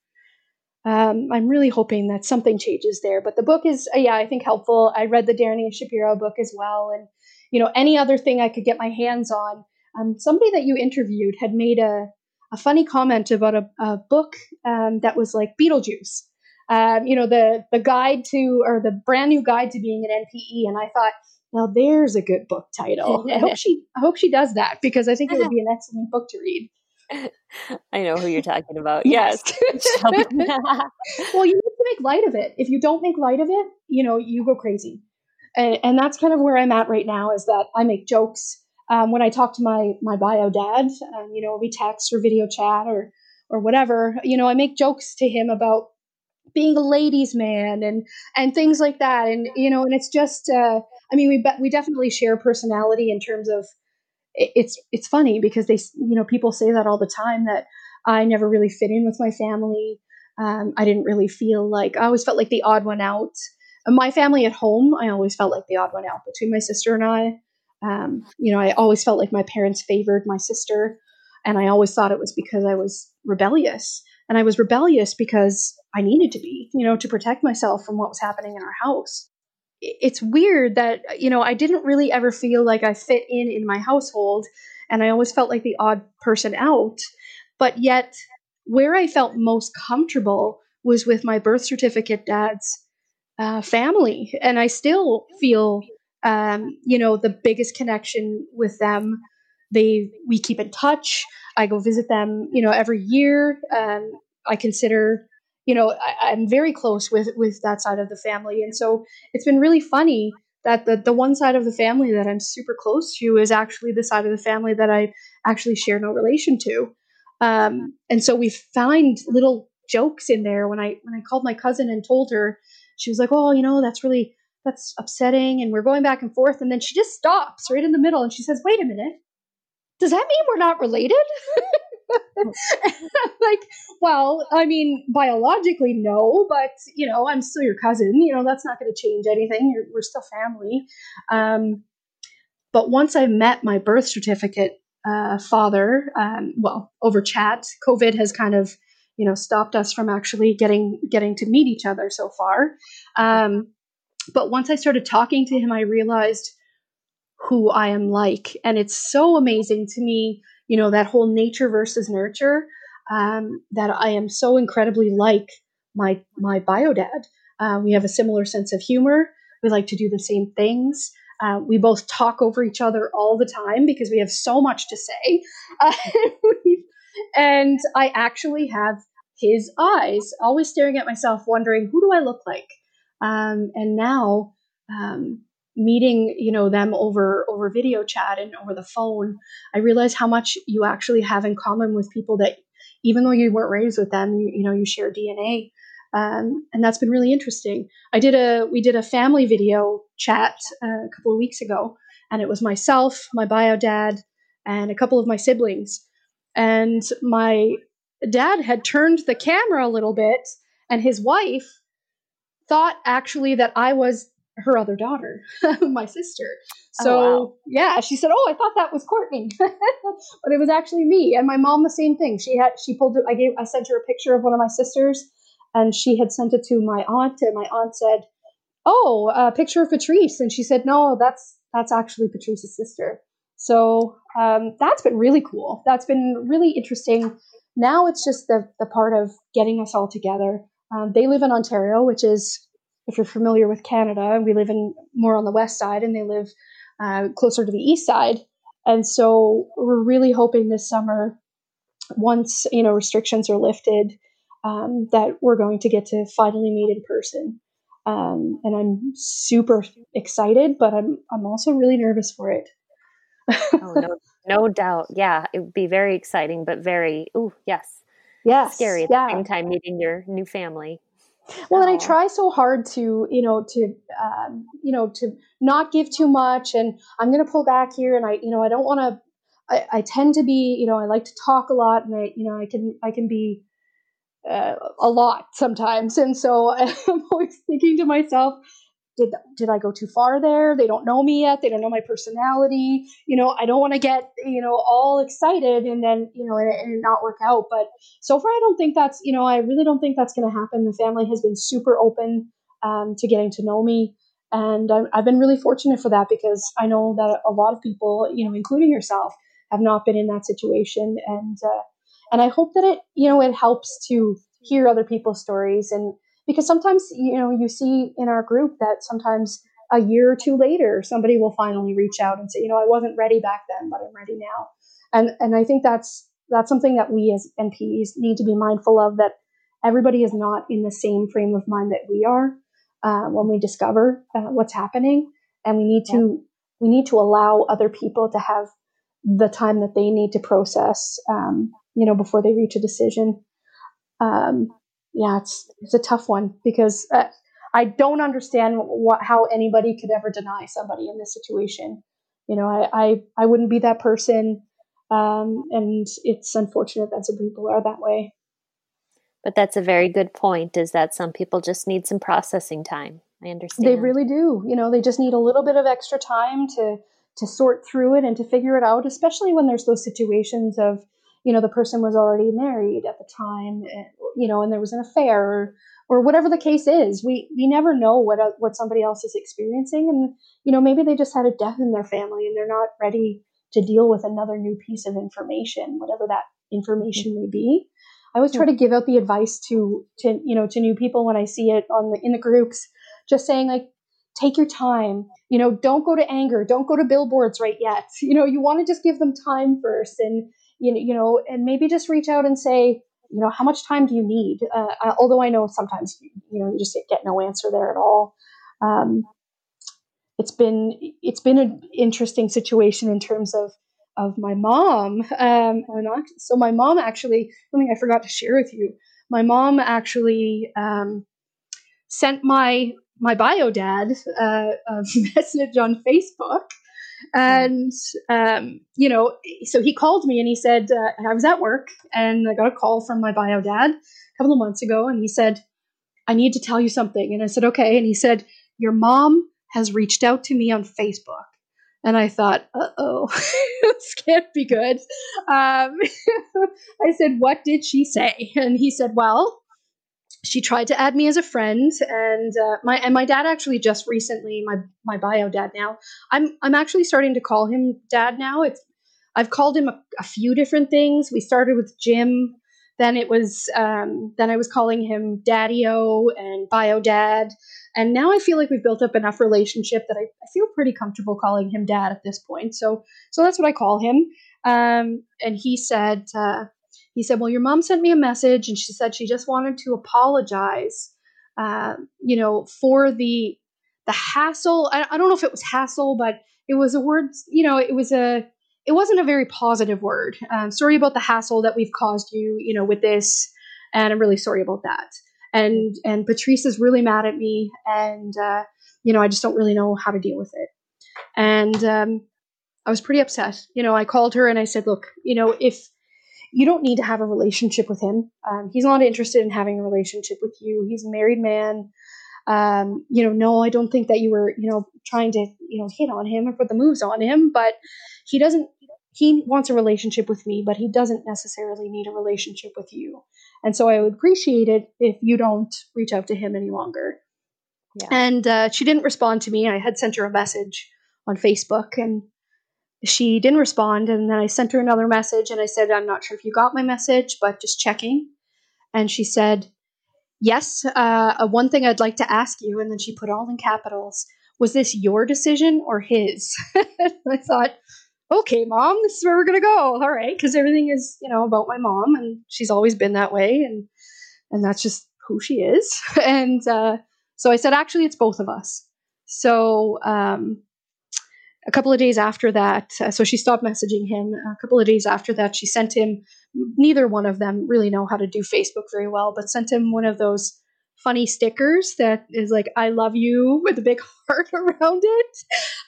um, I'm really hoping that something changes there. But the book is, uh, yeah, I think helpful. I read the Dani Shapiro book as well. And, you know, any other thing I could get my hands on. Um, somebody that you interviewed had made a, a funny comment about a, a book um, that was like Beetlejuice. Um, you know, the the guide to or the brand new guide to being an NPE, and I thought, now there's a good book title. I hope she I hope she does that because I think it would be an excellent book to read. I know who you're talking about. Yes. well, you need to make light of it. If you don't make light of it, you know, you go crazy. And, and that's kind of where I'm at right now is that I make jokes um, when I talk to my my bio dad, um, you know, we text or video chat or or whatever, you know, I make jokes to him about being a ladies' man and and things like that, and you know, and it's just, uh, I mean, we be- we definitely share personality in terms of it's it's funny because they you know people say that all the time that I never really fit in with my family. Um, I didn't really feel like I always felt like the odd one out. My family at home, I always felt like the odd one out between my sister and I Um, you know, I always felt like my parents favored my sister, and I always thought it was because I was rebellious. And I was rebellious because I needed to be, you know, to protect myself from what was happening in our house. It's weird that, you know, I didn't really ever feel like I fit in in my household, and I always felt like the odd person out. But yet, where I felt most comfortable was with my birth certificate dad's uh, family. And I still feel, um, you know, the biggest connection with them. They, we keep in touch. I go visit them, you know, every year. Um, I consider, you know, I, I'm very close with with that side of the family, and so it's been really funny that the the one side of the family that I'm super close to is actually the side of the family that I actually share no relation to. Um, and so we find little jokes in there. When I when I called my cousin and told her, she was like, "Oh, you know, that's really that's upsetting," and we're going back and forth, and then she just stops right in the middle and she says, "Wait a minute, does that mean we're not related?" like, well, I mean, biologically, no, but you know, I'm still your cousin. You know, that's not going to change anything. You're, we're still family. Um, but once I met my birth certificate uh, father, um, well, over chat, COVID has kind of, you know, stopped us from actually getting getting to meet each other so far. Um, but once I started talking to him, I realized who I am like, and it's so amazing to me you know that whole nature versus nurture um, that I am so incredibly like my my bio dad. Uh, we have a similar sense of humor. We like to do the same things. Uh, we both talk over each other all the time because we have so much to say. Uh, and I actually have his eyes, always staring at myself, wondering, who do I look like? Um, and now, um, meeting you know them over over video chat and over the phone i realize how much you actually have in common with people that even though you weren't raised with them you, you know you share dna um, and that's been really interesting. I did a we did a family video chat uh, a couple of weeks ago and it was myself my bio dad and a couple of my siblings. And my dad had turned the camera a little bit and his wife thought actually that i was her other daughter, my sister. So oh, wow. yeah, she said, "Oh, I thought that was Courtney, but it was actually me." And my mom, the same thing. She had she pulled it. I gave I sent her a picture of one of my sisters, and she had sent it to my aunt, and my aunt said, "Oh, a picture of Patrice," and she said, "No, that's that's actually Patrice's sister." So um, that's been really cool. That's been really interesting. Now it's just the the part of getting us all together. Um, they live in Ontario, which is if you're familiar with Canada, we live in more on the west side, and they live uh, closer to the east side. And so we're really hoping this summer, once you know restrictions are lifted, um, that we're going to get to finally meet in person. Um, and I'm super excited, but I'm I'm also really nervous for it. oh no, no doubt. Yeah, it would be very exciting, but very oh yes, yes, scary at yeah. the same time meeting your new family well, and I try so hard to, you know, to, um, you know, to not give too much, and I'm going to pull back here, and I, you know, I don't want to. I, I, tend to be, you know, I like to talk a lot, and I, you know, I can, I can be uh, a lot sometimes, and so I'm always thinking to myself, did did I go too far there? They don't know me yet. They don't know my personality. You know, I don't want to get you know all excited and then you know and, and not work out. But so far, I don't think that's you know I really don't think that's going to happen. The family has been super open um, to getting to know me, and i I've been really fortunate for that because I know that a lot of people, you know, including yourself, have not been in that situation, and uh, and I hope that it you know it helps to hear other people's stories and because sometimes you know you see in our group that sometimes a year or two later somebody will finally reach out and say you know i wasn't ready back then but i'm ready now. And and i think that's that's something that we as nps need to be mindful of that everybody is not in the same frame of mind that we are uh, when we discover uh, what's happening. And we need to yeah. we need to allow other people to have the time that they need to process um, you know before they reach a decision. Um, yeah, it's it's a tough one because uh, I don't understand what how anybody could ever deny somebody in this situation. You know, I I, I wouldn't be that person, um, and it's unfortunate that some people are that way. But that's a very good point. Is that some people just need some processing time. I understand. They really do. You know, they just need a little bit of extra time to to sort through it and to figure it out, especially when there's those situations of, you know, the person was already married at the time, you know, and there was an affair or, or whatever the case is. We we never know what uh, what somebody else is experiencing, and you know, maybe they just had a death in their family and they're not ready to deal with another new piece of information, whatever that information may be. I always try to give out the advice to to you know to new people when I see it on the in the groups, just saying like take your time. You know, don't go to anger, don't go to billboards right yet. You know, you want to just give them time first, and you know, you know, and maybe just reach out and say, you know, how much time do you need? Uh, although I know sometimes you know you just get no answer there at all. Um, it's been it's been an interesting situation in terms of of my mom. Um, so my mom actually, something I forgot to share with you. My mom actually um, sent my my bio dad uh, a message on Facebook, and um, you know, so he called me and he said uh, I was at work and I got a call from my bio dad a couple of months ago, and he said I need to tell you something, and I said okay, and he said your mom has reached out to me on Facebook and I thought, uh oh, this can't be good. Um, I said, What did she say? And he said, Well, she tried to add me as a friend, and uh, my and my dad actually just recently my my bio dad now. I'm I'm actually starting to call him dad now. It's I've called him a, a few different things. We started with Jim, then it was um, then I was calling him Daddy O and Bio Dad, and now I feel like we've built up enough relationship that I, I feel pretty comfortable calling him dad at this point. So so that's what I call him. Um, and he said uh, he said, well, your mom sent me a message, and she said she just wanted to apologize, uh, you know, for the the hassle. I, I don't know if it was hassle, but it was a word. You know, it was a it wasn't a very positive word. Um, sorry about the hassle that we've caused you, you know, with this, and I'm really sorry about that and and Patrice is really mad at me, and uh, you know I just don't really know how to deal with it. And um, I was pretty upset. You know, I called her and I said, look, you know, if you don't need to have a relationship with him, um, he's not interested in having a relationship with you. He's a married man. Um, you know, no, I don't think that you were, you know, trying to, you know, hit on him or put the moves on him, but he doesn't he wants a relationship with me, but he doesn't necessarily need a relationship with you. And so I would appreciate it if you don't reach out to him any longer. Yeah. And uh, she didn't respond to me. I had sent her a message on Facebook and she didn't respond. And then I sent her another message and I said, I'm not sure if you got my message, but just checking. And she said, Yes, uh, one thing I'd like to ask you. And then she put all in capitals Was this your decision or his? I thought, okay, mom, this is where we're gonna go. All right, because everything is, you know, about my mom, and she's always been that way, and and that's just who she is. and uh, so I said, actually, it's both of us. So um, a couple of days after that, uh, so she stopped messaging him. A couple of days after that, she sent him. Neither one of them really know how to do Facebook very well, but sent him one of those funny stickers that is like "I love you" with a big heart around it.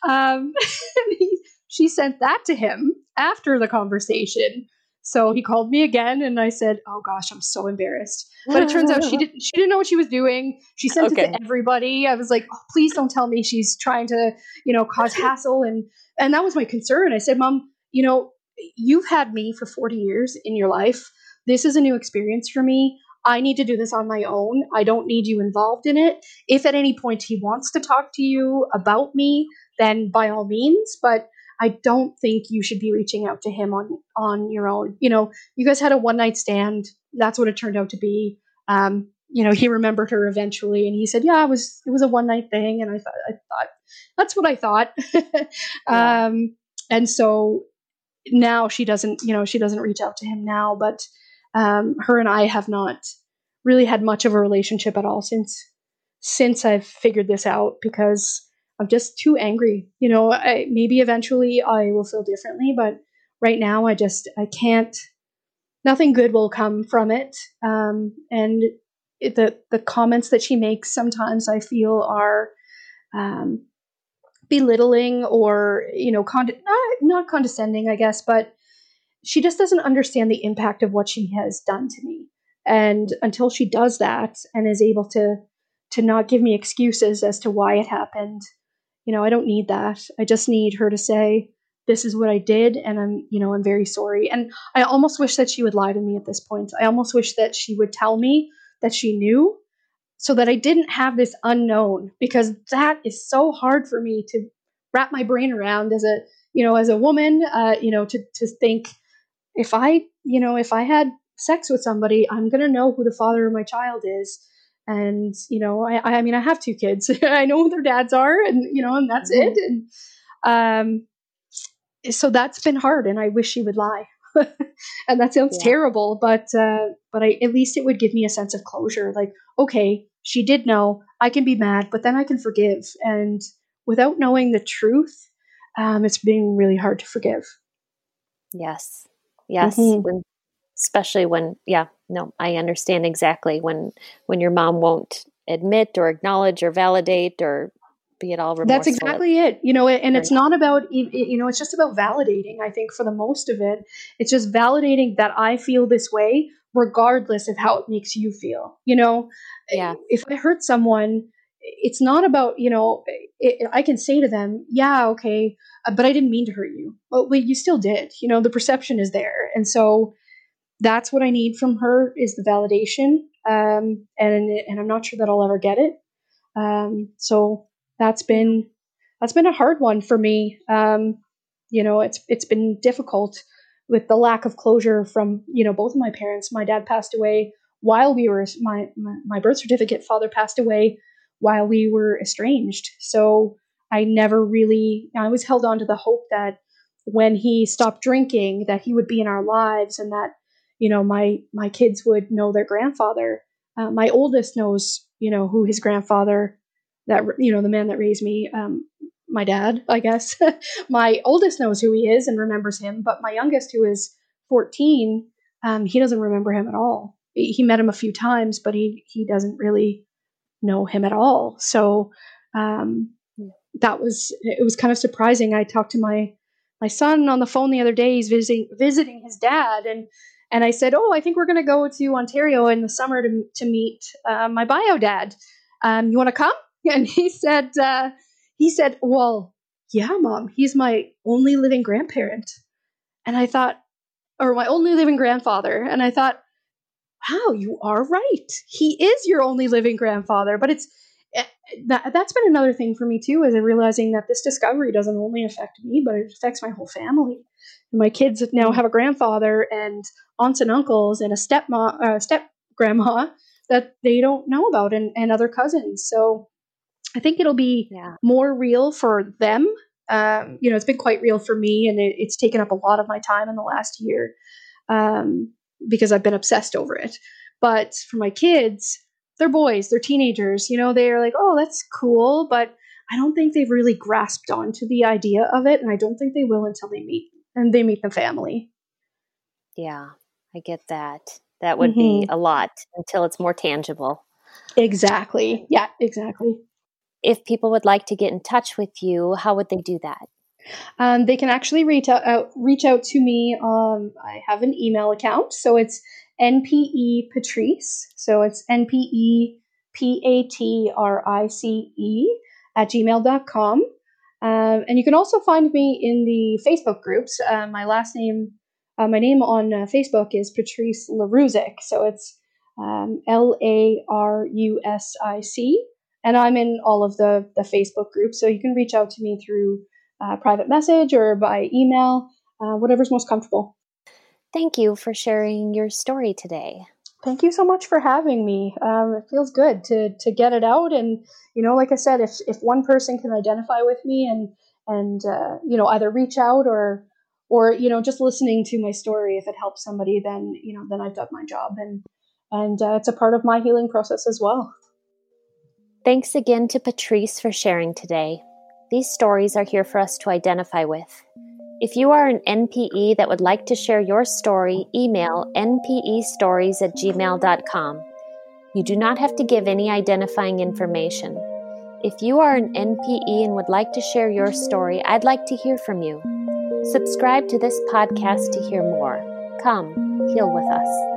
Um, he, she sent that to him after the conversation. So he called me again, and I said, "Oh gosh, I'm so embarrassed." But it turns out she didn't. She didn't know what she was doing. She sent okay. it to everybody. I was like, oh, "Please don't tell me she's trying to, you know, cause hassle." And and that was my concern. I said, "Mom, you know, you've had me for 40 years in your life. This is a new experience for me. I need to do this on my own. I don't need you involved in it. If at any point he wants to talk to you about me, then by all means. But I don't think you should be reaching out to him on on your own. You know, you guys had a one night stand. That's what it turned out to be. Um, you know, he remembered her eventually, and he said, "Yeah, it was it was a one night thing." And I thought, I thought that's what I thought. yeah. um, and so now she doesn't, you know, she doesn't reach out to him now. But um, her and I have not really had much of a relationship at all since since I've figured this out because I'm just too angry. You know, I, maybe eventually I will feel differently, but right now I just I can't. Nothing good will come from it. Um, and it, the the comments that she makes sometimes I feel are um, belittling or you know con- not, not condescending, I guess, but she just doesn't understand the impact of what she has done to me. And until she does that and is able to to not give me excuses as to why it happened, you know, I don't need that. I just need her to say, this is what I did and I'm, you know, I'm very sorry. And I almost wish that she would lie to me at this point. I almost wish that she would tell me that she knew so that I didn't have this unknown because that is so hard for me to wrap my brain around as a, you know, as a woman, uh, you know, to to think if I, you know, if I had sex with somebody, I'm going to know who the father of my child is. And, you know, I, I mean, I have two kids. I know who their dads are and, you know, and that's mm-hmm. it. And, um, so that's been hard and I wish she would lie. and that sounds yeah. terrible, but uh, but I, at least it would give me a sense of closure. Like, okay, she did know. I can be mad, but then I can forgive. And without knowing the truth, um, it's been really hard to forgive. Yes, yes. Mm-hmm. When, especially when, yeah, no, I understand exactly when when your mom won't admit or acknowledge or validate or be at all. That's exactly it. You know, and it's not about you know, it's just about validating. I think for the most of it, it's just validating that I feel this way, regardless of how it makes you feel. You know, yeah. If I hurt someone, it's not about you know. It, I can say to them, "Yeah, okay, uh, but I didn't mean to hurt you." But well, you still did. You know, the perception is there, and so that's what I need from her is the validation. Um, and and I'm not sure that I'll ever get it. Um, so that's been that's been a hard one for me. Um, you know, it's it's been difficult with the lack of closure from you know both of my parents. My dad passed away while we were my my, my birth certificate father passed away while we were estranged. So I never really I was held on to the hope that when he stopped drinking that he would be in our lives and that you know my my kids would know their grandfather. Uh, my oldest knows you know who his grandfather that you know the man that raised me um, my dad i guess. My oldest knows who he is and remembers him but my youngest who is 14 um, he doesn't remember him at all. He met him a few times but he he doesn't really know him at all. So um, that was it was kind of surprising. I talked to my my son on the phone the other day. He's visiting visiting his dad and and i said oh i think we're going to go to ontario in the summer to, to meet uh, my bio dad um, you want to come and he said, uh, he said, well, yeah, mom, he's my only living grandparent. And I thought, or my only living grandfather. And I thought, wow, you are right. He is your only living grandfather. But it's, eh, that, that's been another thing for me too, is realizing that this discovery doesn't only affect me, but it affects my whole family. And my kids now have a grandfather and aunts and uncles and a stepmom, uh, step grandma that they don't know about and, and other cousins. So I think it'll be yeah. more real for them. Um, you know, it's been quite real for me, and it, it's taken up a lot of my time in the last year um, because I've been obsessed over it. But for my kids, they're boys, they're teenagers. You know, they're like, oh, that's cool, but I don't think they've really grasped onto the idea of it, and I don't think they will until they meet and they meet the family. Yeah, I get that. That would mm-hmm. be a lot until it's more tangible. Exactly. Yeah, exactly if people would like to get in touch with you, how would they do that? Um, they can actually reach out, out, reach out to me. Um, I have an email account, so it's npe patrice. So it's npe p a t r i c e at gmail.com. Um, and you can also find me in the Facebook groups. Uh, my last name, uh, my name on uh, Facebook is Patrice Larusic. So it's um, L A R U S I C and I'm in all of the the Facebook groups, so you can reach out to me through uh, private message or by email, uh, whatever's most comfortable. Thank you for sharing your story today. Thank you so much for having me. Um, it feels good to to get it out, and you know, like I said, if if one person can identify with me and and uh, you know either reach out or or you know just listening to my story, if it helps somebody, then you know then I've done my job, and and uh, it's a part of my healing process as well. Thanks again to Patrice for sharing today. These stories are here for us to identify with. If you are an NPE that would like to share your story, email npestories at gmail.com. You do not have to give any identifying information. If you are an NPE and would like to share your story, I'd like to hear from you. Subscribe to this podcast to hear more. Come, heal with us.